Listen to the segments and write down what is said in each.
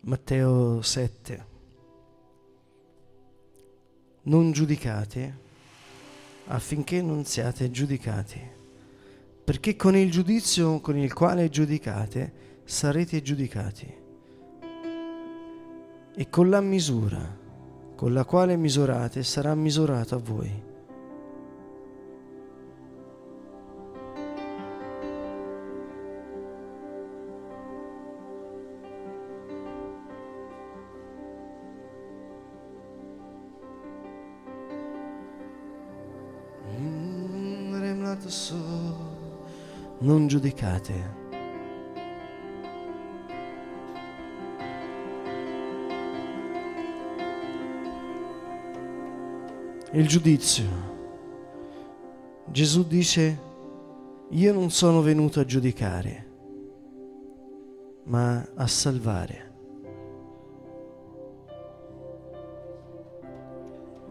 Matteo 7. Non giudicate affinché non siate giudicati, perché con il giudizio con il quale giudicate sarete giudicati e con la misura con la quale misurate sarà misurato a voi. Non giudicate. Il giudizio. Gesù dice, io non sono venuto a giudicare, ma a salvare.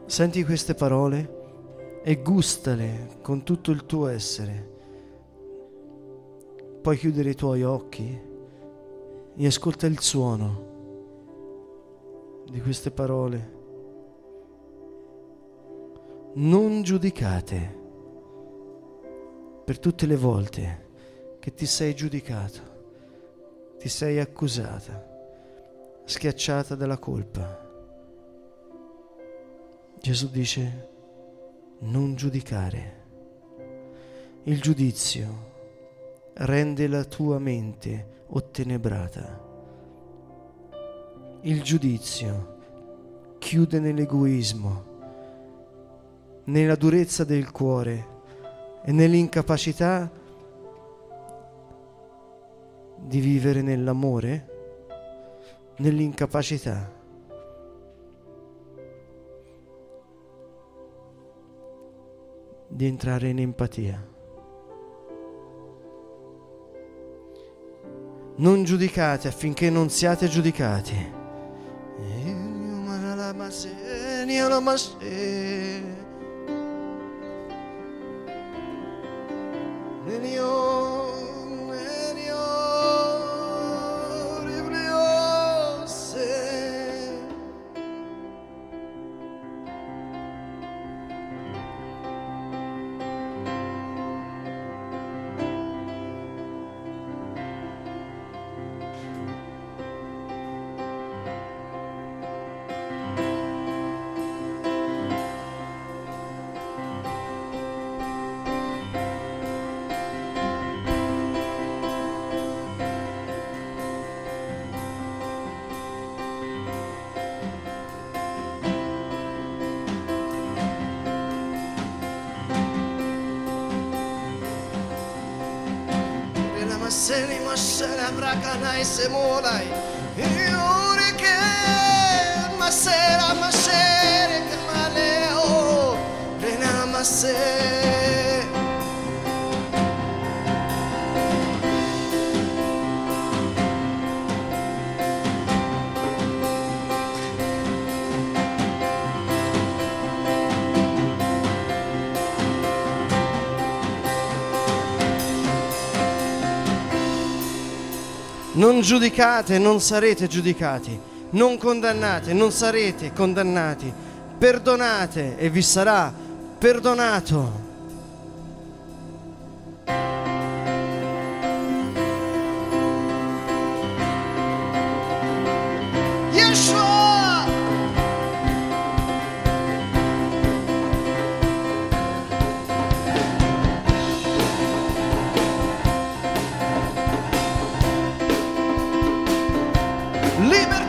Senti queste parole? e gustale con tutto il tuo essere. Puoi chiudere i tuoi occhi e ascolta il suono di queste parole. Non giudicate per tutte le volte che ti sei giudicato, ti sei accusata, schiacciata dalla colpa. Gesù dice, non giudicare. Il giudizio rende la tua mente ottenebrata. Il giudizio chiude nell'egoismo, nella durezza del cuore e nell'incapacità di vivere nell'amore, nell'incapacità di entrare in empatia. Non giudicate affinché non siate giudicati. maseni masala brakana isemolai iurike masera masere kamale o rena masere. Non giudicate, non sarete giudicati. Non condannate, non sarete condannati. Perdonate e vi sarà perdonato. Libertà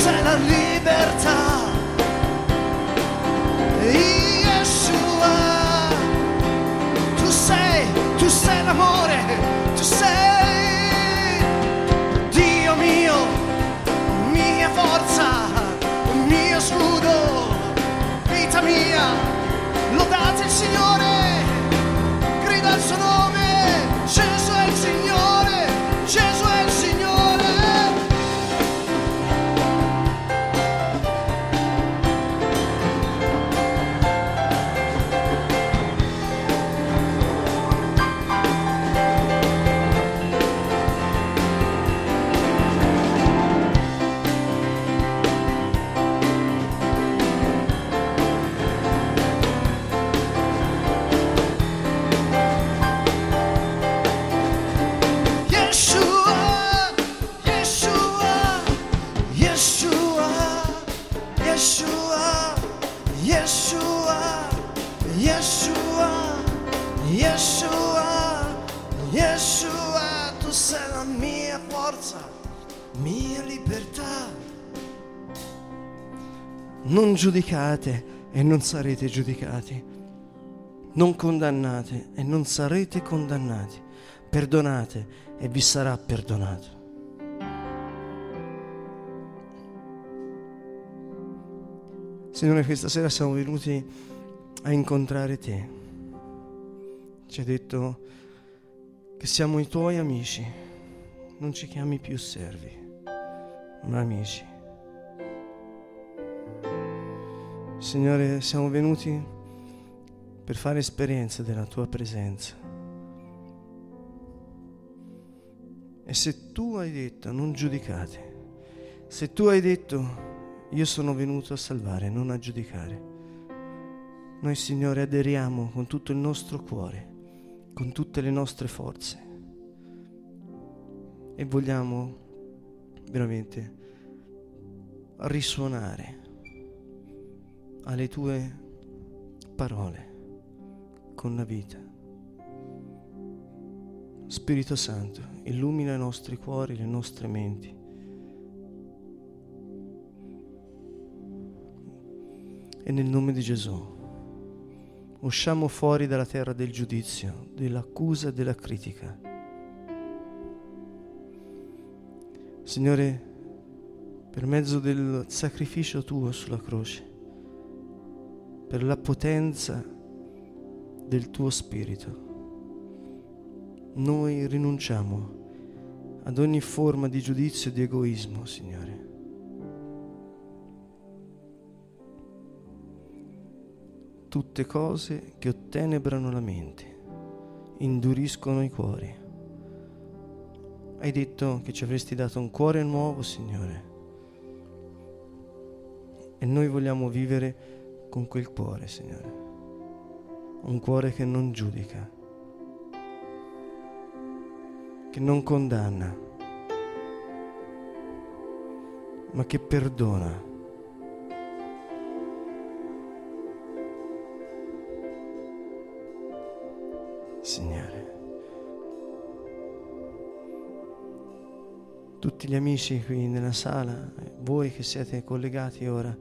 sei la libertà. Yeshua, tu sei, tu sei l'amore, tu sei Dio mio, mia forza, mio scudo, vita mia, lodate il Signore, Yeshua, Yeshua, Yeshua, Yeshua, tu sei la mia forza, mia libertà. Non giudicate e non sarete giudicati. Non condannate e non sarete condannati. Perdonate e vi sarà perdonato. Signore, questa sera siamo venuti a incontrare te. Ci hai detto che siamo i tuoi amici. Non ci chiami più servi, ma amici. Signore, siamo venuti per fare esperienza della tua presenza. E se tu hai detto non giudicate, se tu hai detto io sono venuto a salvare, non a giudicare, noi Signore aderiamo con tutto il nostro cuore, con tutte le nostre forze e vogliamo veramente risuonare alle tue parole con la vita. Spirito Santo, illumina i nostri cuori, le nostre menti. E nel nome di Gesù usciamo fuori dalla terra del giudizio, dell'accusa e della critica. Signore, per mezzo del sacrificio tuo sulla croce, per la potenza del tuo spirito, noi rinunciamo ad ogni forma di giudizio e di egoismo, Signore. Tutte cose che ottenebrano la mente, induriscono i cuori. Hai detto che ci avresti dato un cuore nuovo, Signore. E noi vogliamo vivere con quel cuore, Signore. Un cuore che non giudica che non condanna, ma che perdona. Tutti gli amici qui nella sala, voi che siete collegati ora,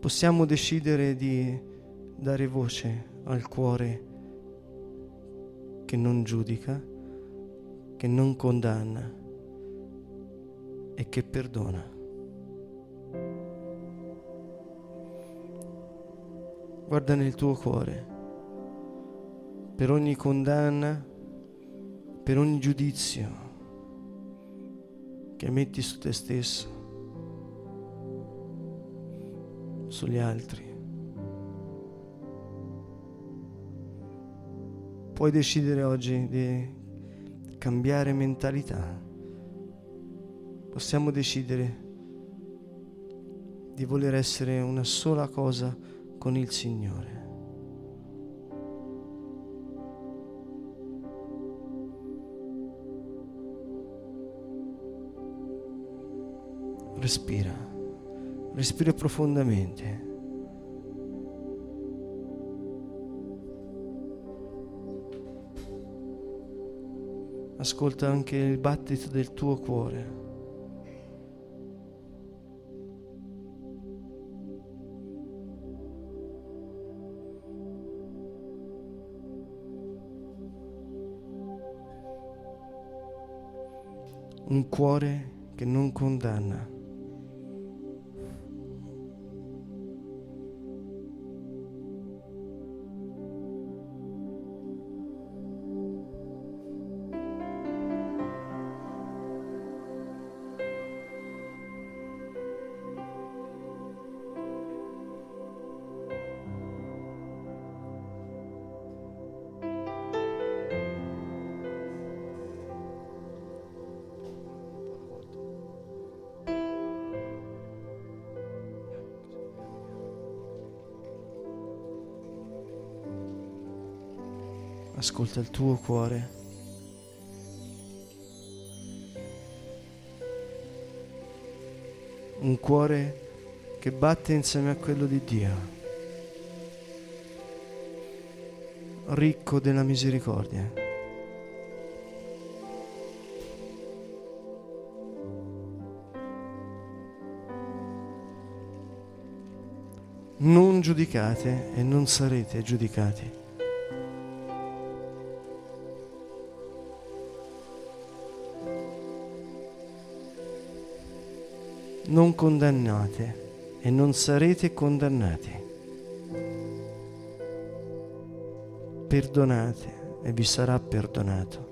possiamo decidere di dare voce al cuore che non giudica, che non condanna e che perdona. Guarda nel tuo cuore, per ogni condanna, per ogni giudizio che metti su te stesso, sugli altri. Puoi decidere oggi di cambiare mentalità. Possiamo decidere di voler essere una sola cosa con il Signore. Respira, respira profondamente. ascolta anche il battito del tuo cuore. Un cuore che non condanna. Ascolta il tuo cuore. Un cuore che batte insieme a quello di Dio, ricco della misericordia. Non giudicate e non sarete giudicati. Non condannate e non sarete condannati. Perdonate e vi sarà perdonato.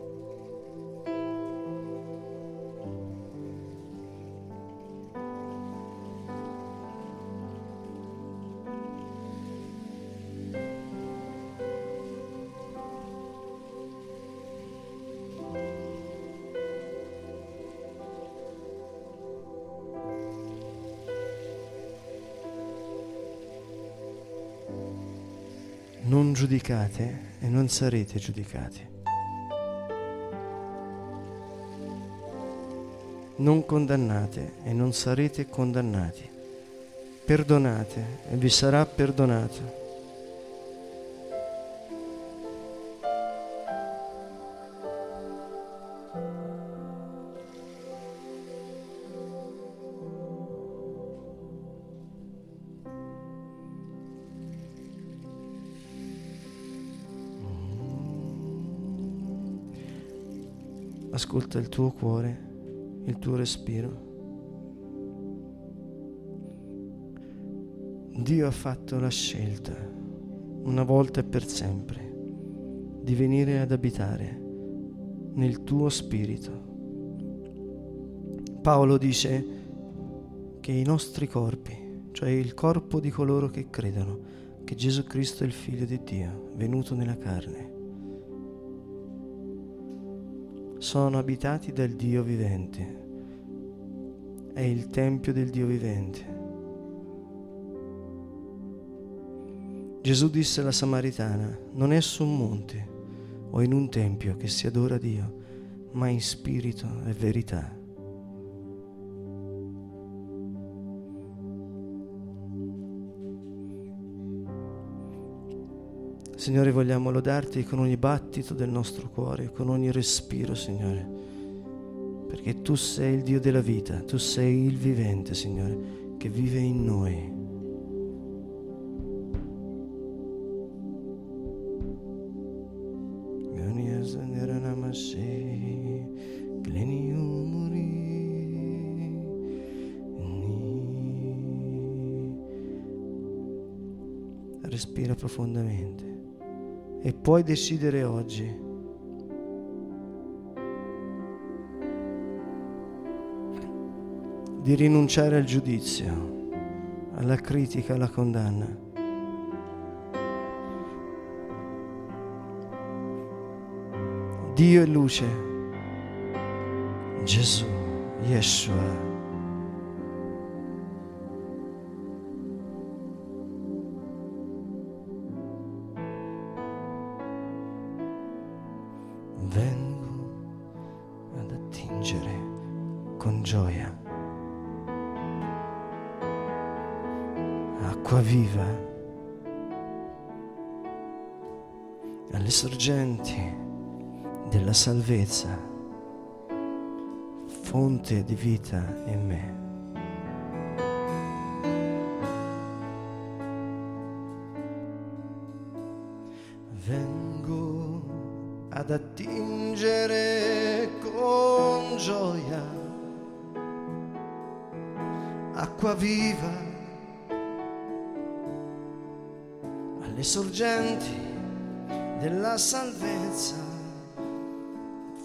Giudicate e non sarete giudicati. Non condannate e non sarete condannati. Perdonate e vi sarà perdonato. Ascolta il tuo cuore, il tuo respiro. Dio ha fatto la scelta, una volta e per sempre, di venire ad abitare nel tuo spirito. Paolo dice che i nostri corpi, cioè il corpo di coloro che credono che Gesù Cristo è il Figlio di Dio, venuto nella carne, sono abitati dal Dio vivente. È il Tempio del Dio vivente. Gesù disse alla Samaritana, non è su un monte o in un tempio che si adora Dio, ma in spirito e verità. Signore, vogliamo lodarti con ogni battito del nostro cuore, con ogni respiro, Signore, perché tu sei il Dio della vita, tu sei il vivente, Signore, che vive in noi. Respira profondamente puoi decidere oggi di rinunciare al giudizio, alla critica, alla condanna. Dio è luce, Gesù, Yeshua. Salvezza, fonte di vita in me. Vengo ad attingere con gioia acqua viva alle sorgenti della salvezza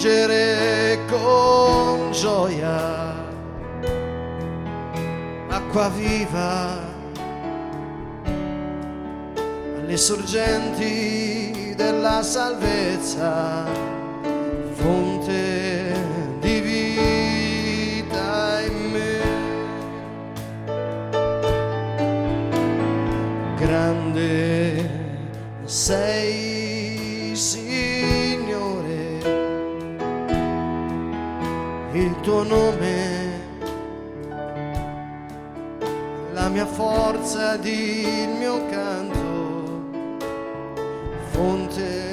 attingere con gioia. Acqua viva. Alle sorgenti della salvezza, fonte di vita in me. Grande sei tuo nome, la mia forza ed il mio canto, fonte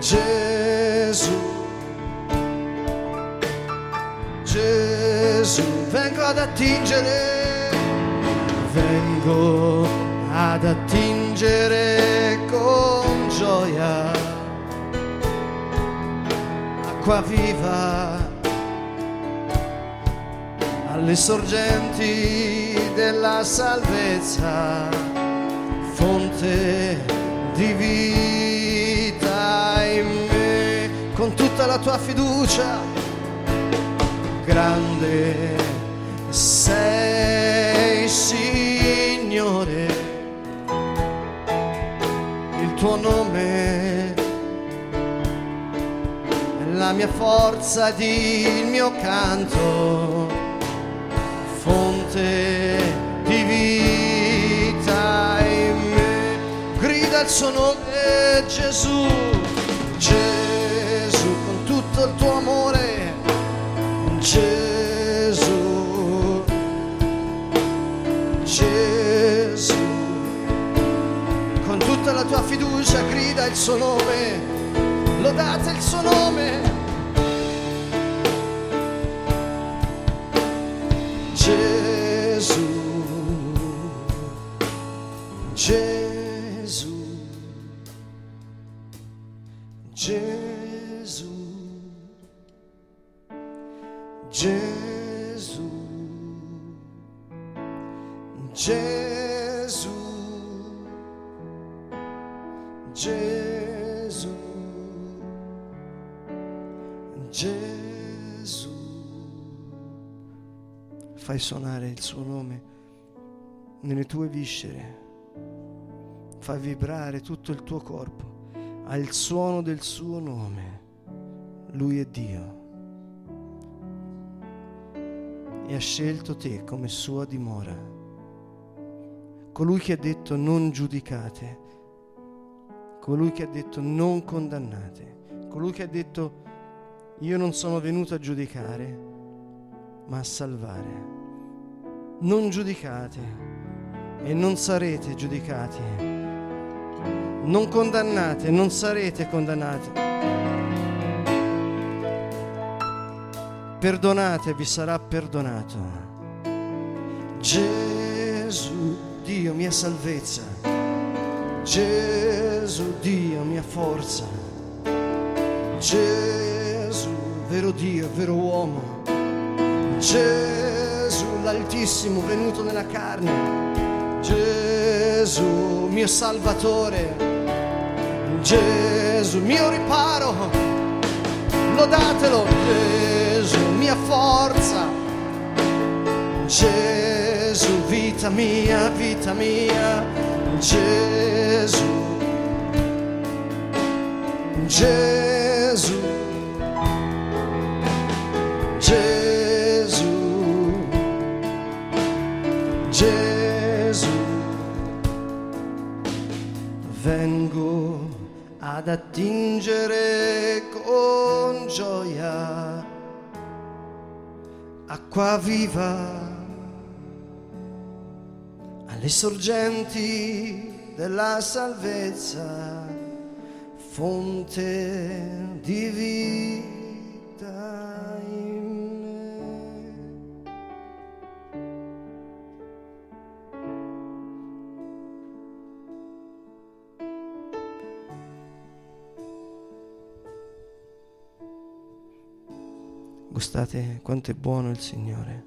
Gesù, Gesù, vengo ad attingere, vengo ad attingere con gioia, acqua viva. Alle sorgenti della salvezza, fonte divina con tutta la tua fiducia, grande sei Signore, il tuo nome è la mia forza ed il mio canto. Fonte di vita in me. Grida il suo nome Gesù, Gesù il suo nome, lodate il suo nome. Suonare il suo nome nelle tue viscere, fai vibrare tutto il tuo corpo al suono del suo nome. Lui è Dio e ha scelto te come sua dimora. Colui che ha detto non giudicate, colui che ha detto non condannate, colui che ha detto io non sono venuto a giudicare, ma a salvare. Non giudicate e non sarete giudicati. Non condannate non sarete condannati. Perdonate vi sarà perdonato. Gesù, Dio, mia salvezza. Gesù, Dio, mia forza. Gesù, vero Dio, vero uomo. Gesù l'Altissimo venuto nella carne, Gesù mio Salvatore, Gesù mio riparo, lodatelo, Gesù mia forza, Gesù vita mia, vita mia, Gesù. Gesù, ad attingere con gioia. Acqua viva alle sorgenti della salvezza, fonte di vita Gustate quanto è buono il Signore,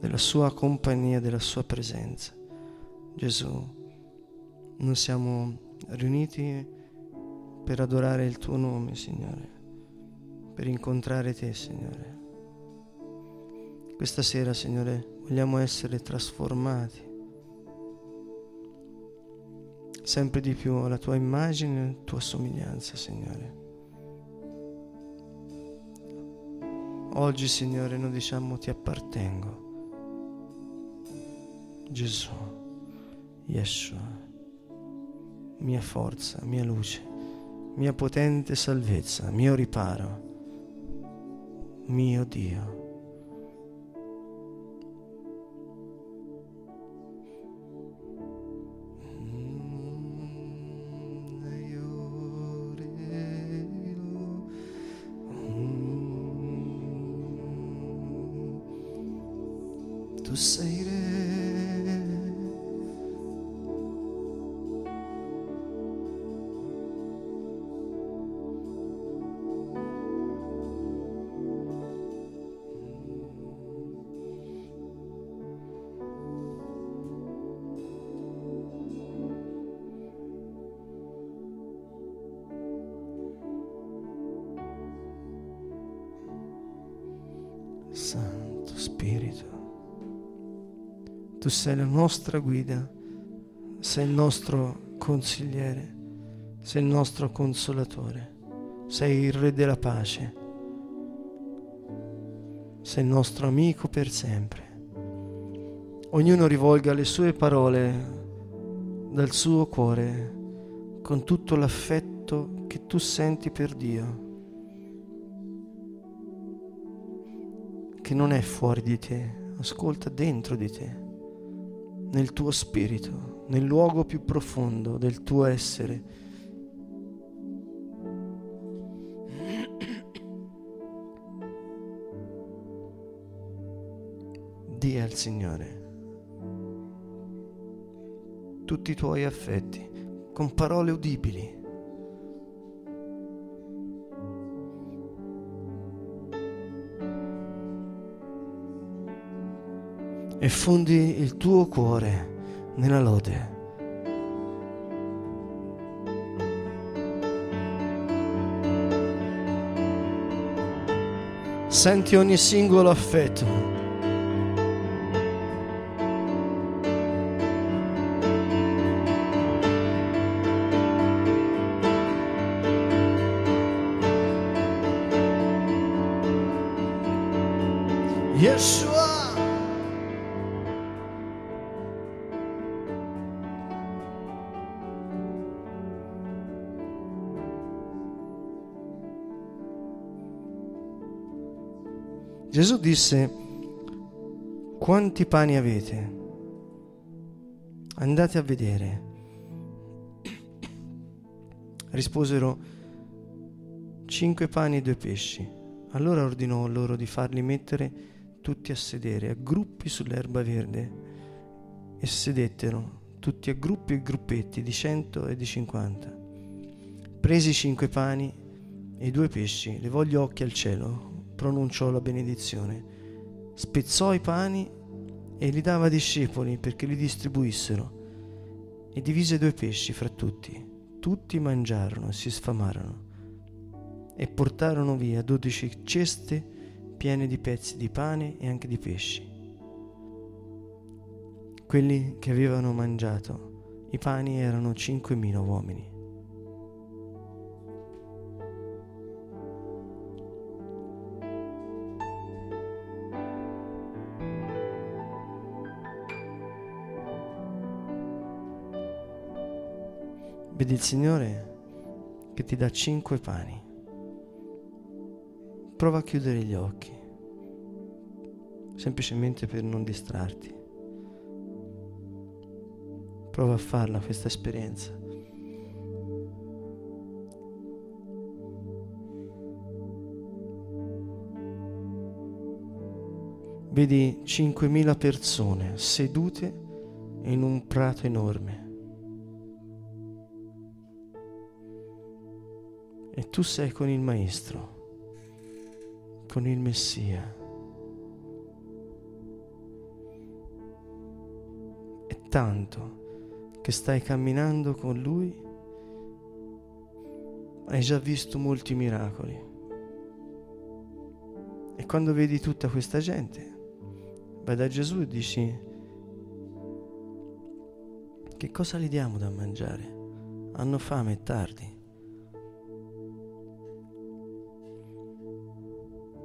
della sua compagnia, della sua presenza. Gesù, noi siamo riuniti per adorare il tuo nome, Signore, per incontrare te, Signore. Questa sera, Signore, vogliamo essere trasformati sempre di più alla tua immagine e alla tua somiglianza, Signore. Oggi, Signore, noi diciamo ti appartengo. Gesù, Yeshua, mia forza, mia luce, mia potente salvezza, mio riparo, mio Dio. Tu sei la nostra guida, sei il nostro consigliere, sei il nostro consolatore, sei il Re della pace, sei il nostro amico per sempre. Ognuno rivolga le sue parole dal suo cuore con tutto l'affetto che tu senti per Dio. che non è fuori di te, ascolta dentro di te, nel tuo spirito, nel luogo più profondo del tuo essere. Dì al Signore tutti i tuoi affetti con parole udibili. E fondi il tuo cuore nella lode. Senti ogni singolo affetto. Disse, quanti pani avete? Andate a vedere. Risposero, cinque pani e due pesci. Allora ordinò loro di farli mettere tutti a sedere, a gruppi sull'erba verde, e sedettero, tutti a gruppi e gruppetti di cento e di cinquanta. Presi i cinque pani e i due pesci, levò gli occhi al cielo, pronunciò la benedizione, spezzò i pani e li dava ai discepoli perché li distribuissero e divise due pesci fra tutti. Tutti mangiarono e si sfamarono e portarono via dodici ceste piene di pezzi di pane e anche di pesci. Quelli che avevano mangiato i pani erano cinquemila uomini. Vedi il Signore che ti dà cinque pani. Prova a chiudere gli occhi, semplicemente per non distrarti. Prova a farla questa esperienza. Vedi 5.000 persone sedute in un prato enorme. E tu sei con il Maestro, con il Messia. È tanto che stai camminando con Lui, hai già visto molti miracoli. E quando vedi tutta questa gente, vai da Gesù e dici, che cosa gli diamo da mangiare? Hanno fame, è tardi.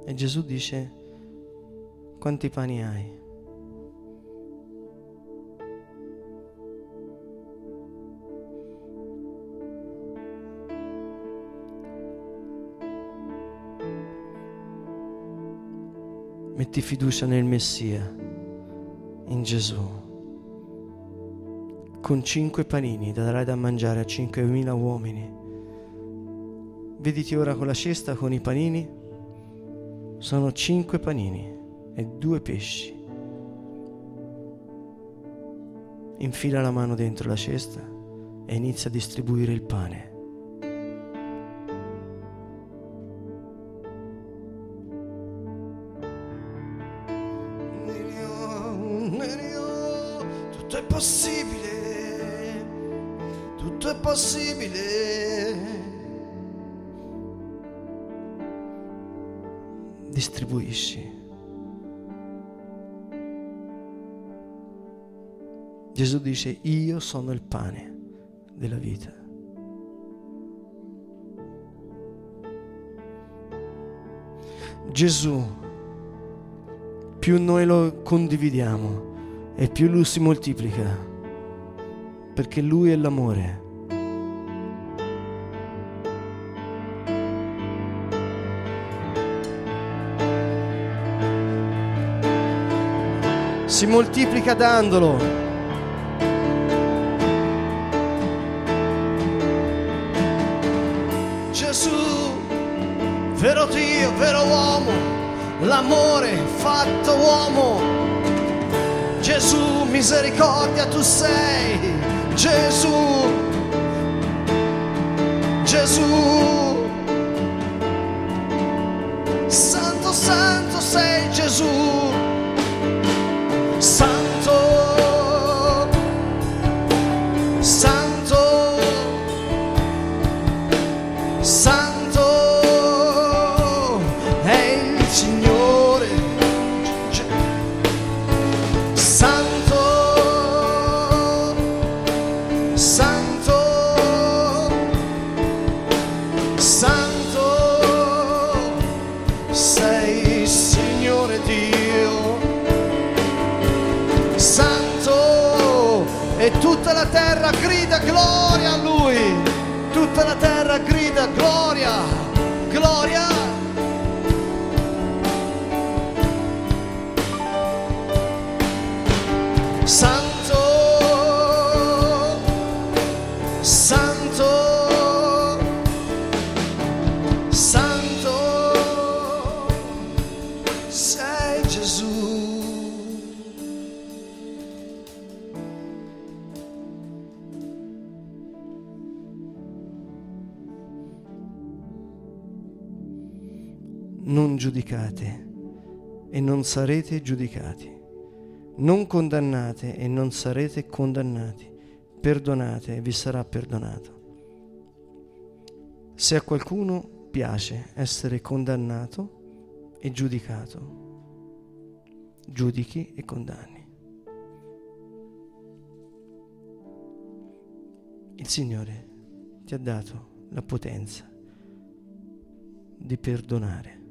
E Gesù dice, quanti pani hai? Metti fiducia nel Messia, in Gesù. Con cinque panini darai da mangiare a cinquemila uomini. Vediti ora con la cesta con i panini sono cinque panini e due pesci. Infila la mano dentro la cesta e inizia a distribuire il pane. Distribuisci. Gesù dice, io sono il pane della vita. Gesù, più noi lo condividiamo e più lui si moltiplica, perché lui è l'amore. Si moltiplica dandolo. Gesù, vero Dio, vero uomo, l'amore fatto uomo. Gesù, misericordia tu sei, Gesù, Gesù. Santo, santo sei Gesù, non giudicate e non sarete giudicati. Non condannate e non sarete condannati. Perdonate e vi sarà perdonato. Se a qualcuno piace essere condannato e giudicato, giudichi e condanni. Il Signore ti ha dato la potenza di perdonare.